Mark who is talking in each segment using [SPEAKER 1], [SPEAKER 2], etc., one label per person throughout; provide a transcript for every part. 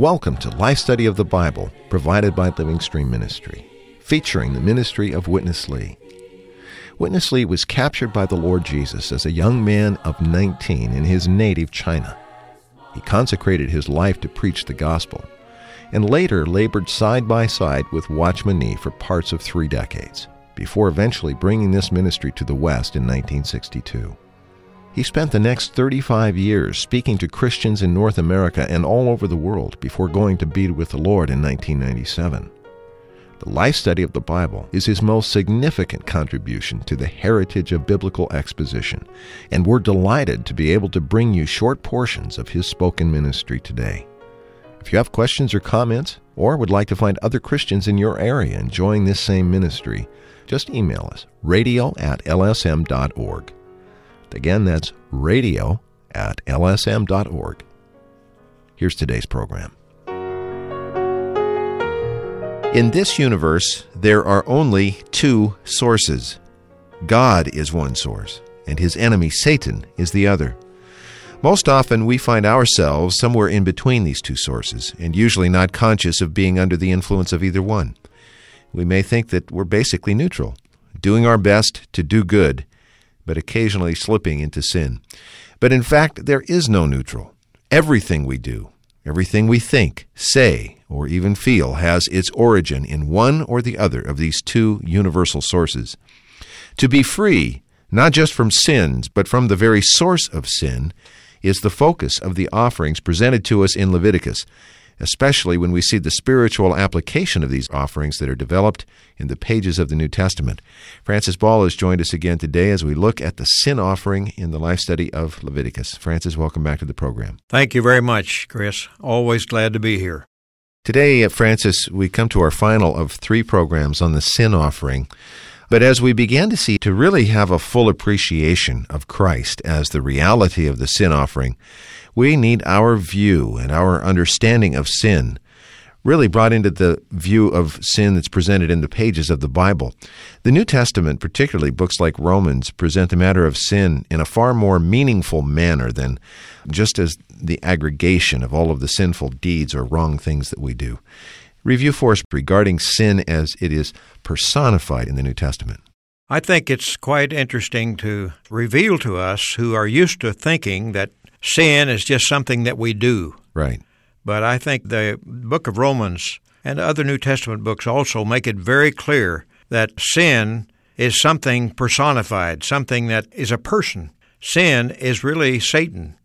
[SPEAKER 1] Welcome to Life Study of the Bible, provided by Living Stream Ministry, featuring the ministry of Witness Lee. Witness Lee was captured by the Lord Jesus as a young man of 19 in his native China. He consecrated his life to preach the gospel, and later labored side by side with Watchman Nee for parts of three decades, before eventually bringing this ministry to the West in 1962. He spent the next 35 years speaking to Christians in North America and all over the world before going to be with the Lord in 1997. The life study of the Bible is his most significant contribution to the heritage of biblical exposition, and we're delighted to be able to bring you short portions of his spoken ministry today. If you have questions or comments, or would like to find other Christians in your area enjoying this same ministry, just email us radio at lsm.org. Again, that's radio at lsm.org. Here's today's program. In this universe, there are only two sources God is one source, and his enemy Satan is the other. Most often, we find ourselves somewhere in between these two sources, and usually not conscious of being under the influence of either one. We may think that we're basically neutral, doing our best to do good, but occasionally slipping into sin. But in fact, there is no neutral. Everything we do, everything we think, say, or even feel has its origin in one or the other of these two universal sources. To be free, not just from sins, but from the very source of sin, is the focus of the offerings presented to us in Leviticus, especially when we see the spiritual application of these offerings that are developed in the pages of the New Testament. Francis Ball has joined us again today as we look at the sin offering in the life study of Leviticus. Francis, welcome back to the program.
[SPEAKER 2] Thank you very much, Chris. Always glad to be here.
[SPEAKER 1] Today, uh, Francis, we come to our final of three programs on the sin offering. But as we began to see, to really have a full appreciation of Christ as the reality of the sin offering, we need our view and our understanding of sin really brought into the view of sin that's presented in the pages of the Bible. The New Testament, particularly books like Romans, present the matter of sin in a far more meaningful manner than just as the aggregation of all of the sinful deeds or wrong things that we do. Review for us regarding sin as it is personified in the New Testament.
[SPEAKER 2] I think it's quite interesting to reveal to us who are used to thinking that sin is just something that we do.
[SPEAKER 1] Right.
[SPEAKER 2] But I think the book of Romans and other New Testament books also make it very clear that sin is something personified, something that is a person. Sin is really Satan.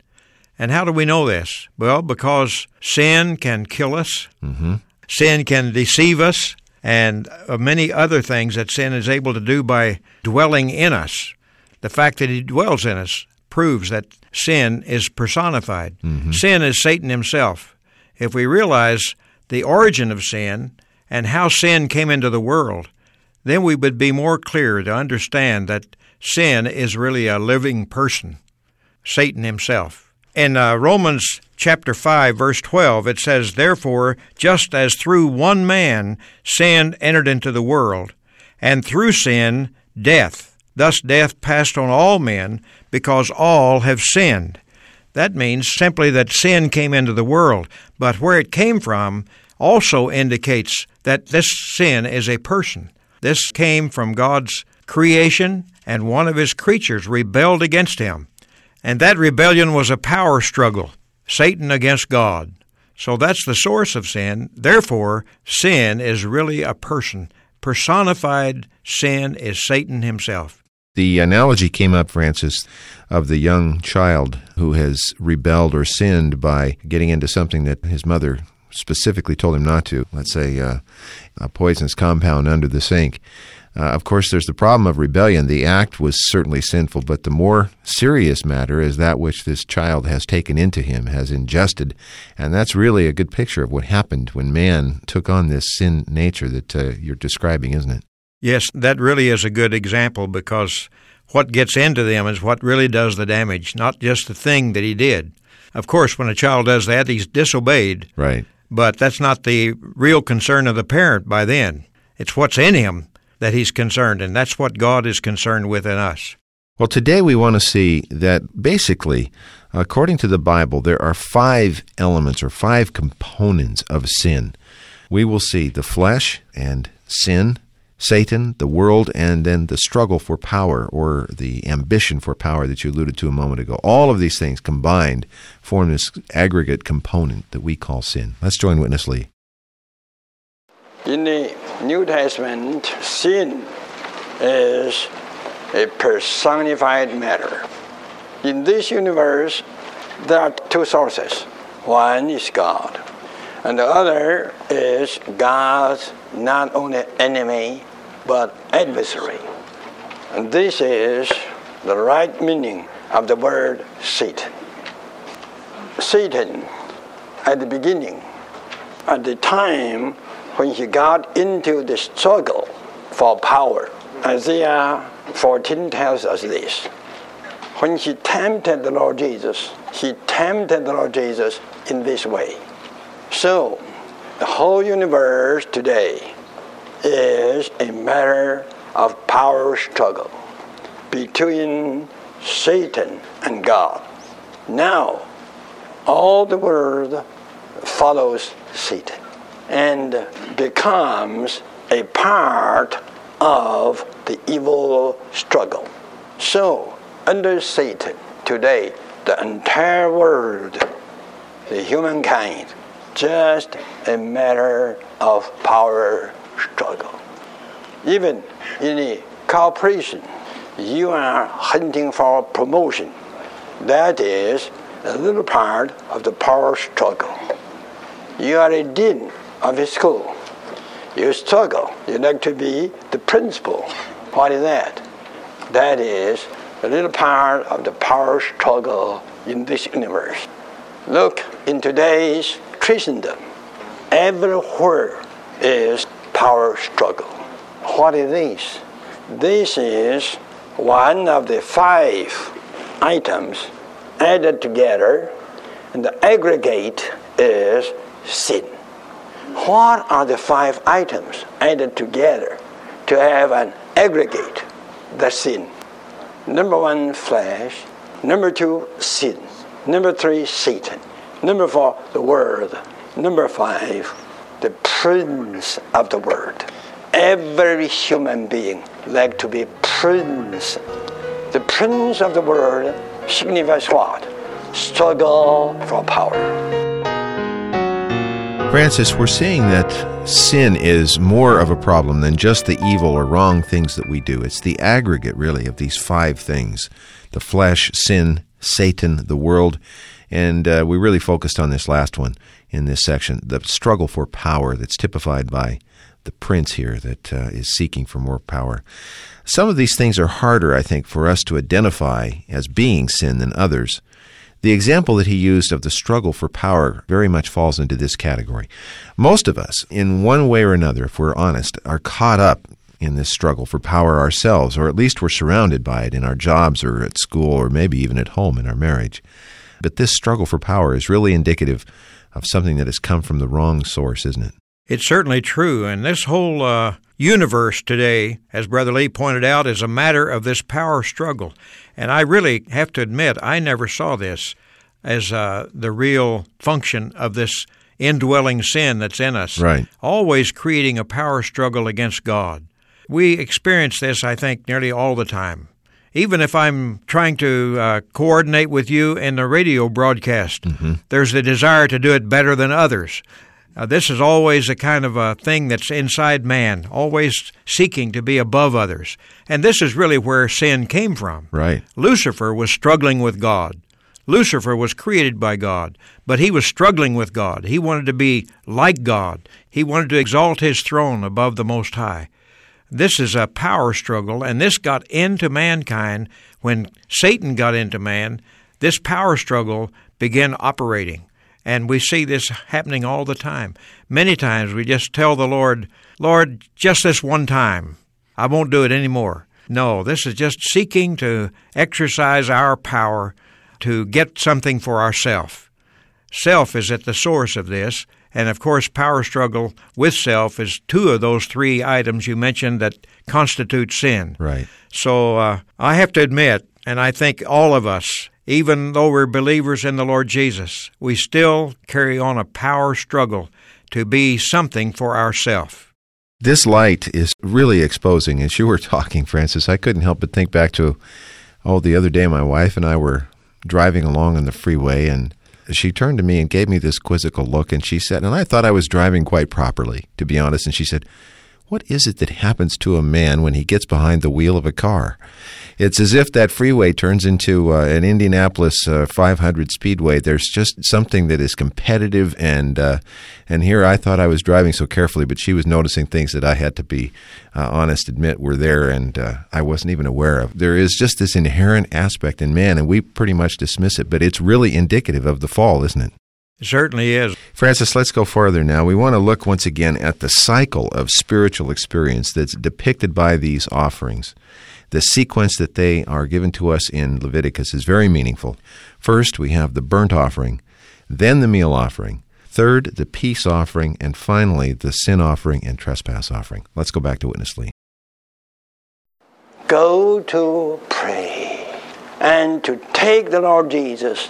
[SPEAKER 2] And how do we know this? Well, because sin can kill us,
[SPEAKER 1] Mm-hmm.
[SPEAKER 2] Sin can deceive us, and many other things that sin is able to do by dwelling in us. The fact that he dwells in us proves that sin is personified. Mm-hmm. Sin is Satan himself. If we realize the origin of sin and how sin came into the world, then we would be more clear to understand that sin is really a living person, Satan himself. In uh, Romans chapter 5 verse 12 it says therefore just as through one man sin entered into the world and through sin death thus death passed on all men because all have sinned. That means simply that sin came into the world but where it came from also indicates that this sin is a person. This came from God's creation and one of his creatures rebelled against him and that rebellion was a power struggle, Satan against God. So that's the source of sin. Therefore, sin is really a person. Personified sin is Satan himself.
[SPEAKER 1] The analogy came up, Francis, of the young child who has rebelled or sinned by getting into something that his mother specifically told him not to. Let's say uh, a poisonous compound under the sink. Uh, of course, there's the problem of rebellion. The act was certainly sinful, but the more serious matter is that which this child has taken into him, has ingested. And that's really a good picture of what happened when man took on this sin nature that uh, you're describing, isn't it?
[SPEAKER 2] Yes, that really is a good example because what gets into them is what really does the damage, not just the thing that he did. Of course, when a child does that, he's disobeyed.
[SPEAKER 1] Right.
[SPEAKER 2] but that's not the real concern of the parent by then. It's what's in him that he's concerned, and that's what God is concerned with in us.
[SPEAKER 1] Well, today we want to see that basically, according to the Bible, there are five elements or five components of sin. We will see the flesh and sin, Satan, the world, and then the struggle for power or the ambition for power that you alluded to a moment ago. All of these things combined form this aggregate component that we call sin. Let's join Witness Lee.
[SPEAKER 3] In the New Testament, sin is a personified matter. In this universe, there are two sources. One is God, and the other is God's not only enemy but adversary. And this is the right meaning of the word Satan. Satan, at the beginning, at the time when he got into the struggle for power, Isaiah 14 tells us this. When he tempted the Lord Jesus, he tempted the Lord Jesus in this way. So, the whole universe today is a matter of power struggle between Satan and God. Now, all the world follows Satan and becomes a part of the evil struggle. So, under Satan, today, the entire world, the humankind, just a matter of power struggle. Even in the corporation, you are hunting for promotion. That is a little part of the power struggle. You are a dean of a school. You struggle. You like to be the principal. What is that? That is a little part of the power struggle in this universe. Look, in today's Christendom, everywhere is power struggle. What is this? This is one of the five items added together, and the aggregate is sin. What are the five items added together to have an aggregate, the sin? Number one, flesh. Number two, sin. Number three, Satan. Number four, the world. Number five, the prince of the world. Every human being like to be prince. The prince of the world signifies what? Struggle for power.
[SPEAKER 1] Francis, we're seeing that sin is more of a problem than just the evil or wrong things that we do. It's the aggregate, really, of these five things the flesh, sin, Satan, the world. And uh, we really focused on this last one in this section the struggle for power that's typified by the prince here that uh, is seeking for more power. Some of these things are harder, I think, for us to identify as being sin than others. The example that he used of the struggle for power very much falls into this category. Most of us, in one way or another, if we're honest, are caught up in this struggle for power ourselves, or at least we're surrounded by it in our jobs or at school or maybe even at home in our marriage. But this struggle for power is really indicative of something that has come from the wrong source, isn't it?
[SPEAKER 2] It's certainly true. And this whole uh, universe today, as Brother Lee pointed out, is a matter of this power struggle. And I really have to admit, I never saw this as uh, the real function of this indwelling sin that's in us.
[SPEAKER 1] Right.
[SPEAKER 2] Always creating a power struggle against God. We experience this, I think, nearly all the time. Even if I'm trying to uh, coordinate with you in the radio broadcast, mm-hmm. there's the desire to do it better than others. Uh, this is always a kind of a thing that's inside man, always seeking to be above others. And this is really where sin came from.
[SPEAKER 1] Right.
[SPEAKER 2] Lucifer was struggling with God. Lucifer was created by God, but he was struggling with God. He wanted to be like God. He wanted to exalt his throne above the Most High. This is a power struggle, and this got into mankind when Satan got into man. This power struggle began operating. And we see this happening all the time. Many times we just tell the Lord, Lord, just this one time. I won't do it anymore. No, this is just seeking to exercise our power to get something for ourself. Self is at the source of this, And of course, power struggle with self is two of those three items you mentioned that constitute sin.
[SPEAKER 1] Right.
[SPEAKER 2] So uh, I have to admit, and I think all of us, even though we're believers in the Lord Jesus, we still carry on a power struggle to be something for ourselves.
[SPEAKER 1] This light is really exposing. As you were talking, Francis, I couldn't help but think back to, oh, the other day my wife and I were driving along on the freeway and she turned to me and gave me this quizzical look and she said, and I thought I was driving quite properly, to be honest, and she said, what is it that happens to a man when he gets behind the wheel of a car? It's as if that freeway turns into uh, an Indianapolis uh, 500 speedway. There's just something that is competitive, and uh, and here I thought I was driving so carefully, but she was noticing things that I had to be uh, honest, admit were there, and uh, I wasn't even aware of. There is just this inherent aspect in man, and we pretty much dismiss it, but it's really indicative of the fall, isn't it?
[SPEAKER 2] It certainly is.
[SPEAKER 1] Francis, let's go further now. We want to look once again at the cycle of spiritual experience that's depicted by these offerings. The sequence that they are given to us in Leviticus is very meaningful. First, we have the burnt offering, then the meal offering, third, the peace offering, and finally, the sin offering and trespass offering. Let's go back to Witness Lee.
[SPEAKER 3] Go to pray and to take the Lord Jesus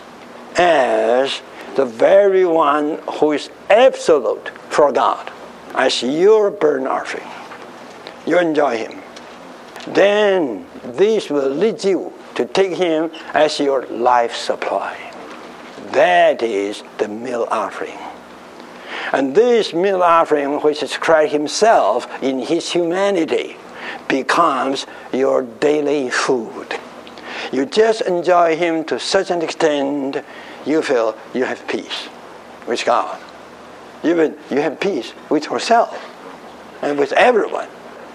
[SPEAKER 3] as the very one who is absolute for God as your burnt offering. You enjoy Him. Then this will lead you to take Him as your life supply. That is the meal offering. And this meal offering, which is Christ Himself in His humanity, becomes your daily food. You just enjoy Him to such an extent you feel you have peace with God. Even you have peace with yourself and with everyone.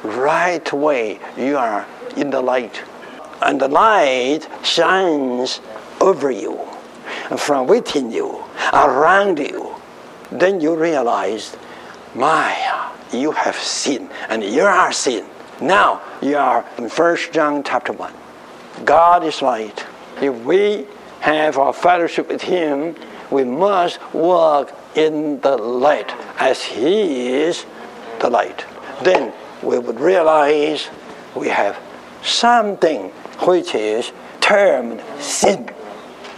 [SPEAKER 3] Right away, you are in the light. And the light shines over you, from within you, around you. Then you realize, my, you have sinned, and you are sin. Now you are in 1 John chapter 1. God is light. If we have our fellowship with Him, we must walk in the light as He is the light. Then we would realize we have something which is termed sin.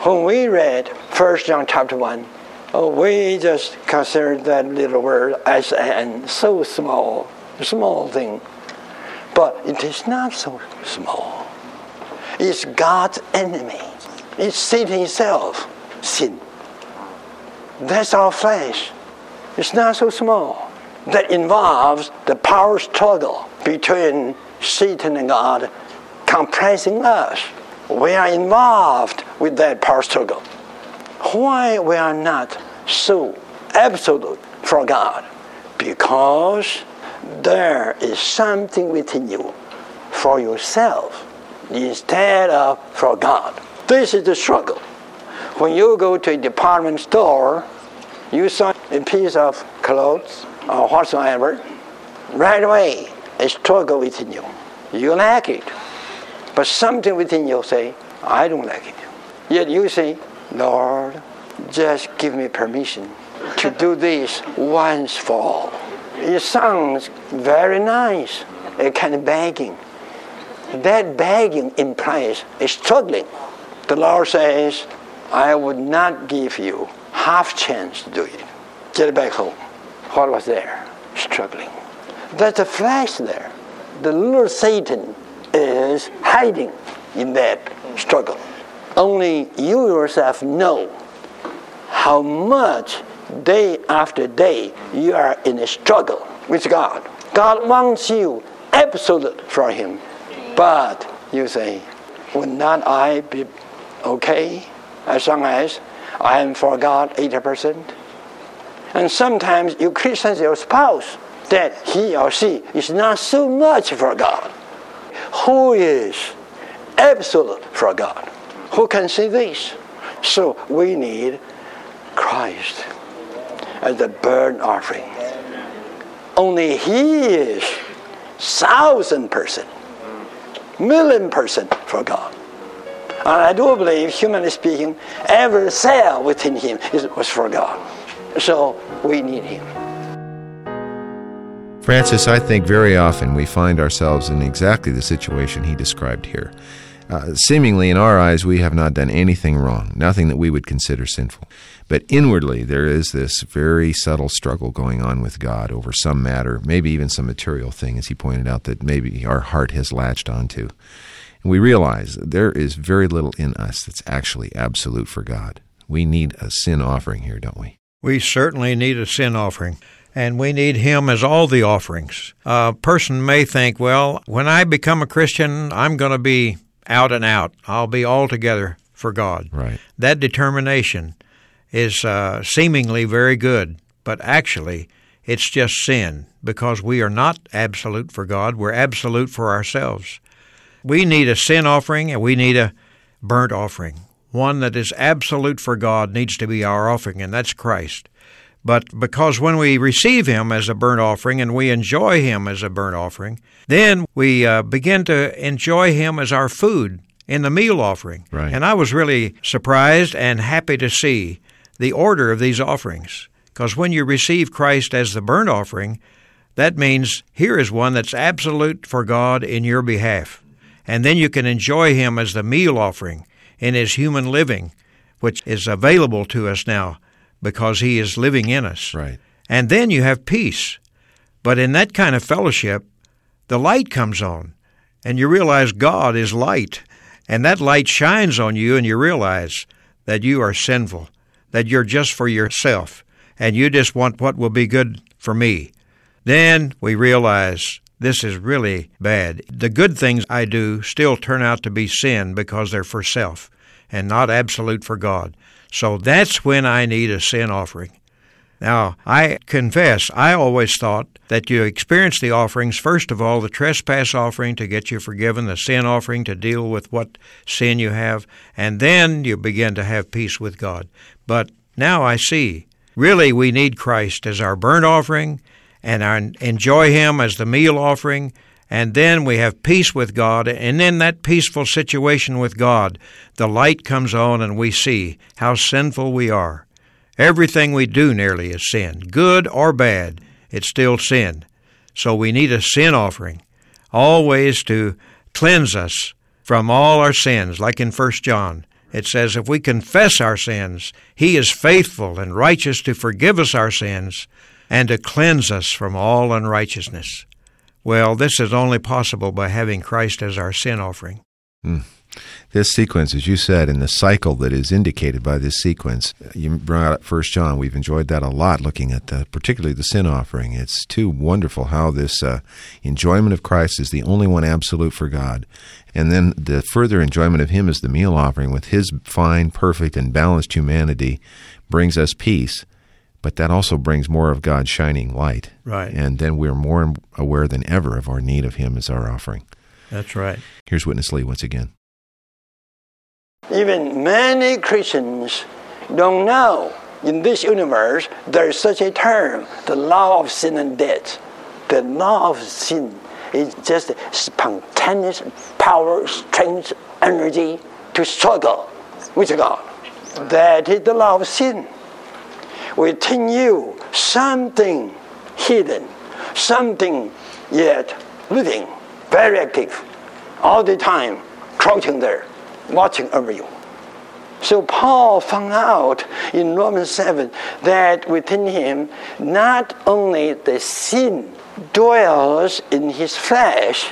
[SPEAKER 3] When we read 1 John chapter 1, oh, we just consider that little word as an so small, small thing. But it is not so small. It's God's enemy. It's Satan himself, sin. That's our flesh. It's not so small. That involves the power struggle between Satan and God compressing us. We are involved with that power struggle. Why we are not so absolute for God? Because there is something within you for yourself instead of for God. This is the struggle. When you go to a department store, you saw a piece of clothes or whatsoever, right away a struggle within you. You like it. But something within you say, I don't like it. Yet you say, Lord, just give me permission to do this once for all. It sounds very nice, a kind of begging. That begging implies a struggling. The Lord says, I would not give you half chance to do it. Get back home. What was there? Struggling. There's a flesh there. The little Satan is hiding in that struggle. Only you yourself know how much day after day you are in a struggle with God. God wants you absolute for Him. But you say, would not I be okay as long as I am for God 80%? And sometimes you criticize your spouse that he or she is not so much for God. Who is absolute for God? Who can say this? So we need Christ as the burnt offering. Only He is thousand percent, million percent for God. And I do believe, humanly speaking, every cell within Him is, was for God. So we need Him.
[SPEAKER 1] Francis, I think very often we find ourselves in exactly the situation he described here. Uh, seemingly, in our eyes, we have not done anything wrong, nothing that we would consider sinful. But inwardly, there is this very subtle struggle going on with God over some matter, maybe even some material thing, as he pointed out, that maybe our heart has latched onto. And we realize there is very little in us that's actually absolute for God. We need a sin offering here, don't we?
[SPEAKER 2] We certainly need a sin offering and we need Him as all the offerings. A person may think, well, when I become a Christian, I'm going to be out and out. I'll be altogether for God.
[SPEAKER 1] Right.
[SPEAKER 2] That determination is uh, seemingly very good, but actually, it's just sin because we are not absolute for God. We're absolute for ourselves. We need a sin offering and we need a burnt offering. One that is absolute for God needs to be our offering, and that's Christ. But because when we receive Him as a burnt offering and we enjoy Him as a burnt offering, then we uh, begin to enjoy Him as our food in the meal offering.
[SPEAKER 1] Right.
[SPEAKER 2] And I was really surprised and happy to see the order of these offerings. Because when you receive Christ as the burnt offering, that means here is one that's absolute for God in your behalf. And then you can enjoy Him as the meal offering in His human living, which is available to us now because He is living in us.
[SPEAKER 1] Right.
[SPEAKER 2] And then you have peace. But in that kind of fellowship, the light comes on, and you realize God is light. And that light shines on you, and you realize that you are sinful, that you're just for yourself, and you just want what will be good for me. Then we realize this is really bad. The good things I do still turn out to be sin because they're for self and not absolute for God. So that's when I need a sin offering. Now, I confess, I always thought that you experience the offerings, first of all, the trespass offering to get you forgiven, the sin offering to deal with what sin you have, and then you begin to have peace with God. But now I see, really, we need Christ as our burnt offering, and I enjoy Him as the meal offering, and then we have peace with God, and in that peaceful situation with God, the light comes on and we see how sinful we are. Everything we do nearly is sin, good or bad, it's still sin. So we need a sin offering, always to cleanse us from all our sins, like in 1 John. It says, If we confess our sins, He is faithful and righteous to forgive us our sins and to cleanse us from all unrighteousness. Well, this is only possible by having Christ as our sin offering.
[SPEAKER 1] Mm. This sequence, as you said, and the cycle that is indicated by this sequence, you brought up First John. We've enjoyed that a lot, looking at the, particularly the sin offering. It's too wonderful how this uh, enjoyment of Christ is the only one absolute for God, and then the further enjoyment of Him as the meal offering, with His fine, perfect, and balanced humanity, brings us peace but that also brings more of God's shining light.
[SPEAKER 2] Right.
[SPEAKER 1] And then we're more aware than ever of our need of Him as our offering.
[SPEAKER 2] That's right.
[SPEAKER 1] Here's Witness Lee once again.
[SPEAKER 3] Even many Christians don't know in this universe there is such a term, the law of sin and death. The law of sin is just spontaneous power, strength, energy to struggle with God. That is the law of sin within you something hidden, something yet living, very active, all the time, crouching there, watching over you. So Paul found out in Romans 7 that within him not only the sin dwells in his flesh,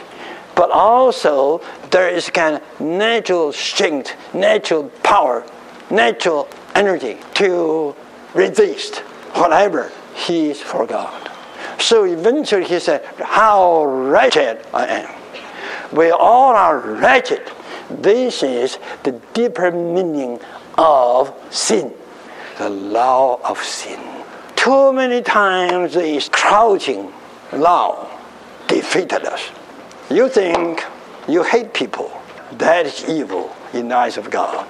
[SPEAKER 3] but also there is kind of natural strength, natural power, natural energy to resist whatever he is for God. So eventually he said, How wretched I am. We all are wretched. This is the deeper meaning of sin, the law of sin. Too many times this crouching law defeated us. You think you hate people. That is evil in the eyes of God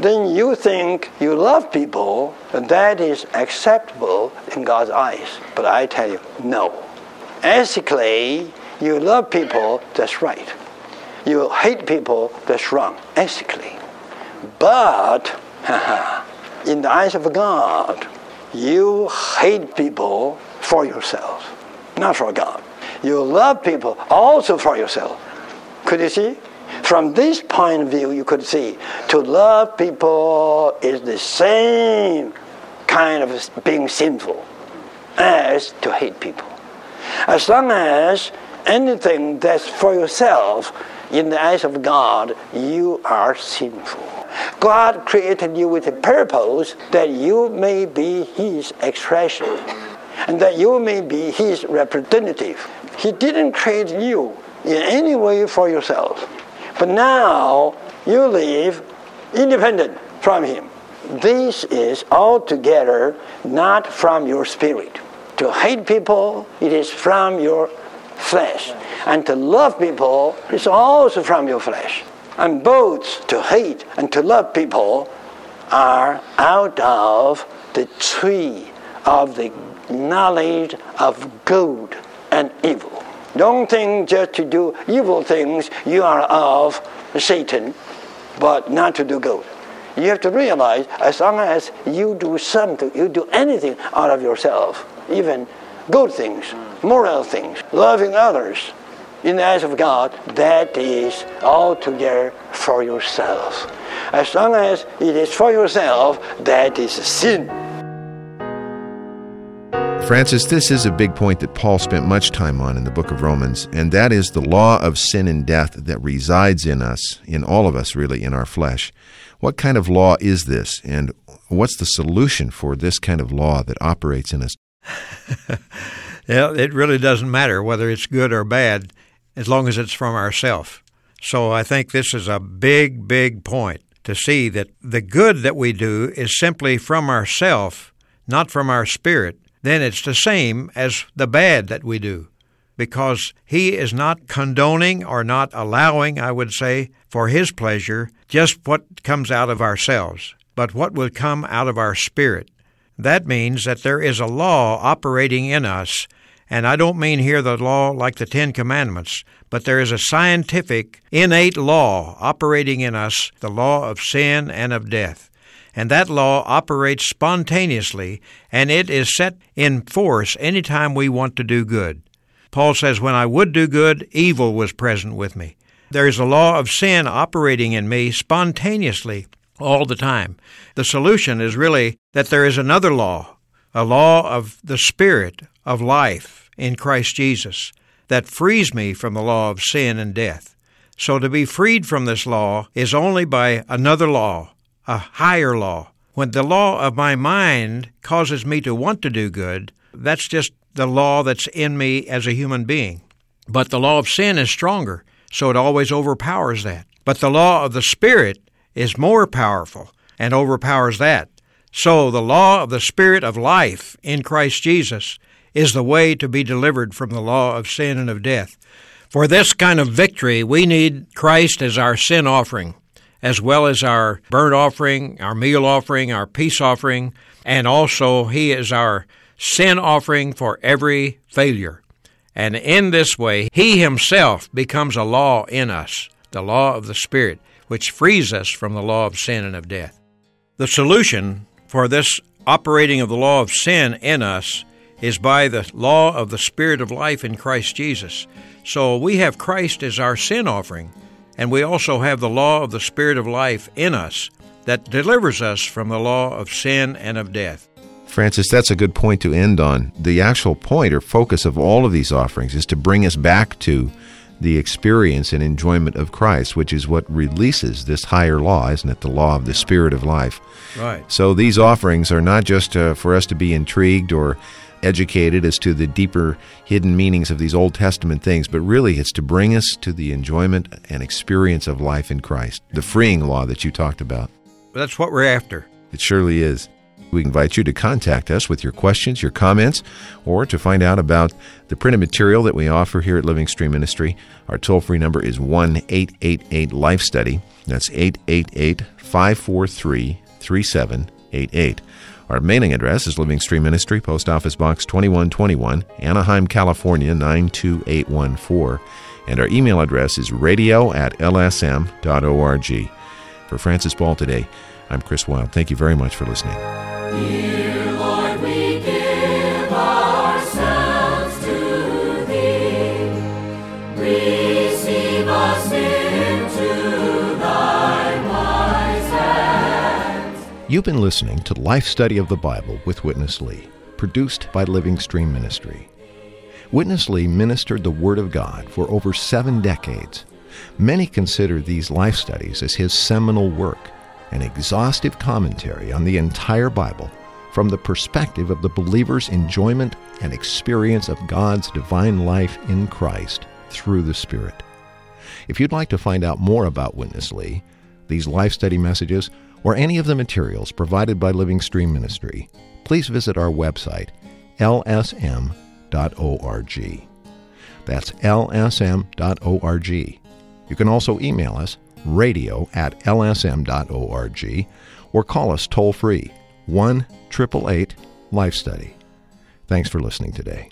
[SPEAKER 3] then you think you love people, and that is acceptable in God's eyes. But I tell you, no. Ethically, you love people, that's right. You hate people, that's wrong, ethically. But, in the eyes of God, you hate people for yourself, not for God. You love people also for yourself. Could you see? From this point of view, you could see to love people is the same kind of being sinful as to hate people. As long as anything that's for yourself, in the eyes of God, you are sinful. God created you with a purpose that you may be His expression and that you may be His representative. He didn't create you in any way for yourself, but now you live independent from Him. This is altogether not from your spirit. To hate people, it is from your flesh. And to love people is also from your flesh. And both to hate and to love people are out of the tree of the knowledge of good and evil. Don't think just to do evil things you are of Satan, but not to do good. You have to realize as long as you do something, you do anything out of yourself, even good things, moral things, loving others, in the eyes of God, that is altogether for yourself. As long as it is for yourself, that is sin.
[SPEAKER 1] Francis, this is a big point that Paul spent much time on in the book of Romans, and that is the law of sin and death that resides in us, in all of us, really, in our flesh. What kind of law is this, and what's the solution for this kind of law that operates in us?
[SPEAKER 2] yeah, it really doesn't matter whether it's good or bad as long as it's from ourself. So I think this is a big, big point to see that the good that we do is simply from ourself, not from our spirit then it's the same as the bad that we do. Because he is not condoning or not allowing, I would say, for his pleasure, just what comes out of ourselves, but what will come out of our spirit. That means that there is a law operating in us, and I don't mean here the law like the Ten Commandments, but there is a scientific, innate law operating in us, the law of sin and of death and that law operates spontaneously, and it is set in force any time we want to do good. Paul says, When I would do good, evil was present with me. There is a law of sin operating in me spontaneously all the time. The solution is really that there is another law, a law of the Spirit of life in Christ Jesus, that frees me from the law of sin and death. So to be freed from this law is only by another law, a higher law. When the law of my mind causes me to want to do good, that's just the law that's in me as a human being. But the law of sin is stronger, so it always overpowers that. But the law of the Spirit is more powerful and overpowers that. So the law of the Spirit of life in Christ Jesus is the way to be delivered from the law of sin and of death. For this kind of victory, we need Christ as our sin offering as well as our burnt offering, our meal offering, our peace offering, and also He is our sin offering for every failure. And in this way, He Himself becomes a law in us, the law of the Spirit, which frees us from the law of sin and of death. The solution for this operating of the law of sin in us is by the law of the Spirit of life in Christ Jesus. So we have Christ as our sin offering. And we also have the law of the Spirit of life in us that delivers us from the law of sin and of death.
[SPEAKER 1] Francis, that's a good point to end on. The actual point or focus of all of these offerings is to bring us back to the experience and enjoyment of Christ, which is what releases this higher law, isn't it? The law of the Spirit of life.
[SPEAKER 2] Right.
[SPEAKER 1] So these offerings are not just uh, for us to be intrigued or educated as to the deeper hidden meanings of these Old Testament things, but really it's to bring us to the enjoyment and experience of life in Christ, the freeing law that you talked about.
[SPEAKER 2] That's what we're after.
[SPEAKER 1] It surely is. We invite you to contact us with your questions, your comments, or to find out about the printed material that we offer here at Living Stream Ministry. Our toll free number is 1 888 Life Study. That's 888 543 3788. Our mailing address is Living Stream Ministry, Post Office Box 2121, Anaheim, California 92814. And our email address is radio at lsm.org. For Francis Ball today, I'm Chris Wild. Thank you very much for listening. You've been listening to Life Study of the Bible with Witness Lee, produced by Living Stream Ministry. Witness Lee ministered the Word of God for over seven decades. Many consider these life studies as his seminal work, an exhaustive commentary on the entire Bible from the perspective of the believer's enjoyment and experience of God's divine life in Christ through the Spirit. If you'd like to find out more about Witness Lee, these life study messages, or any of the materials provided by Living Stream Ministry, please visit our website, lsm.org. That's lsm.org. You can also email us, radio at lsm.org, or call us toll free, 1 888 Life Study. Thanks for listening today.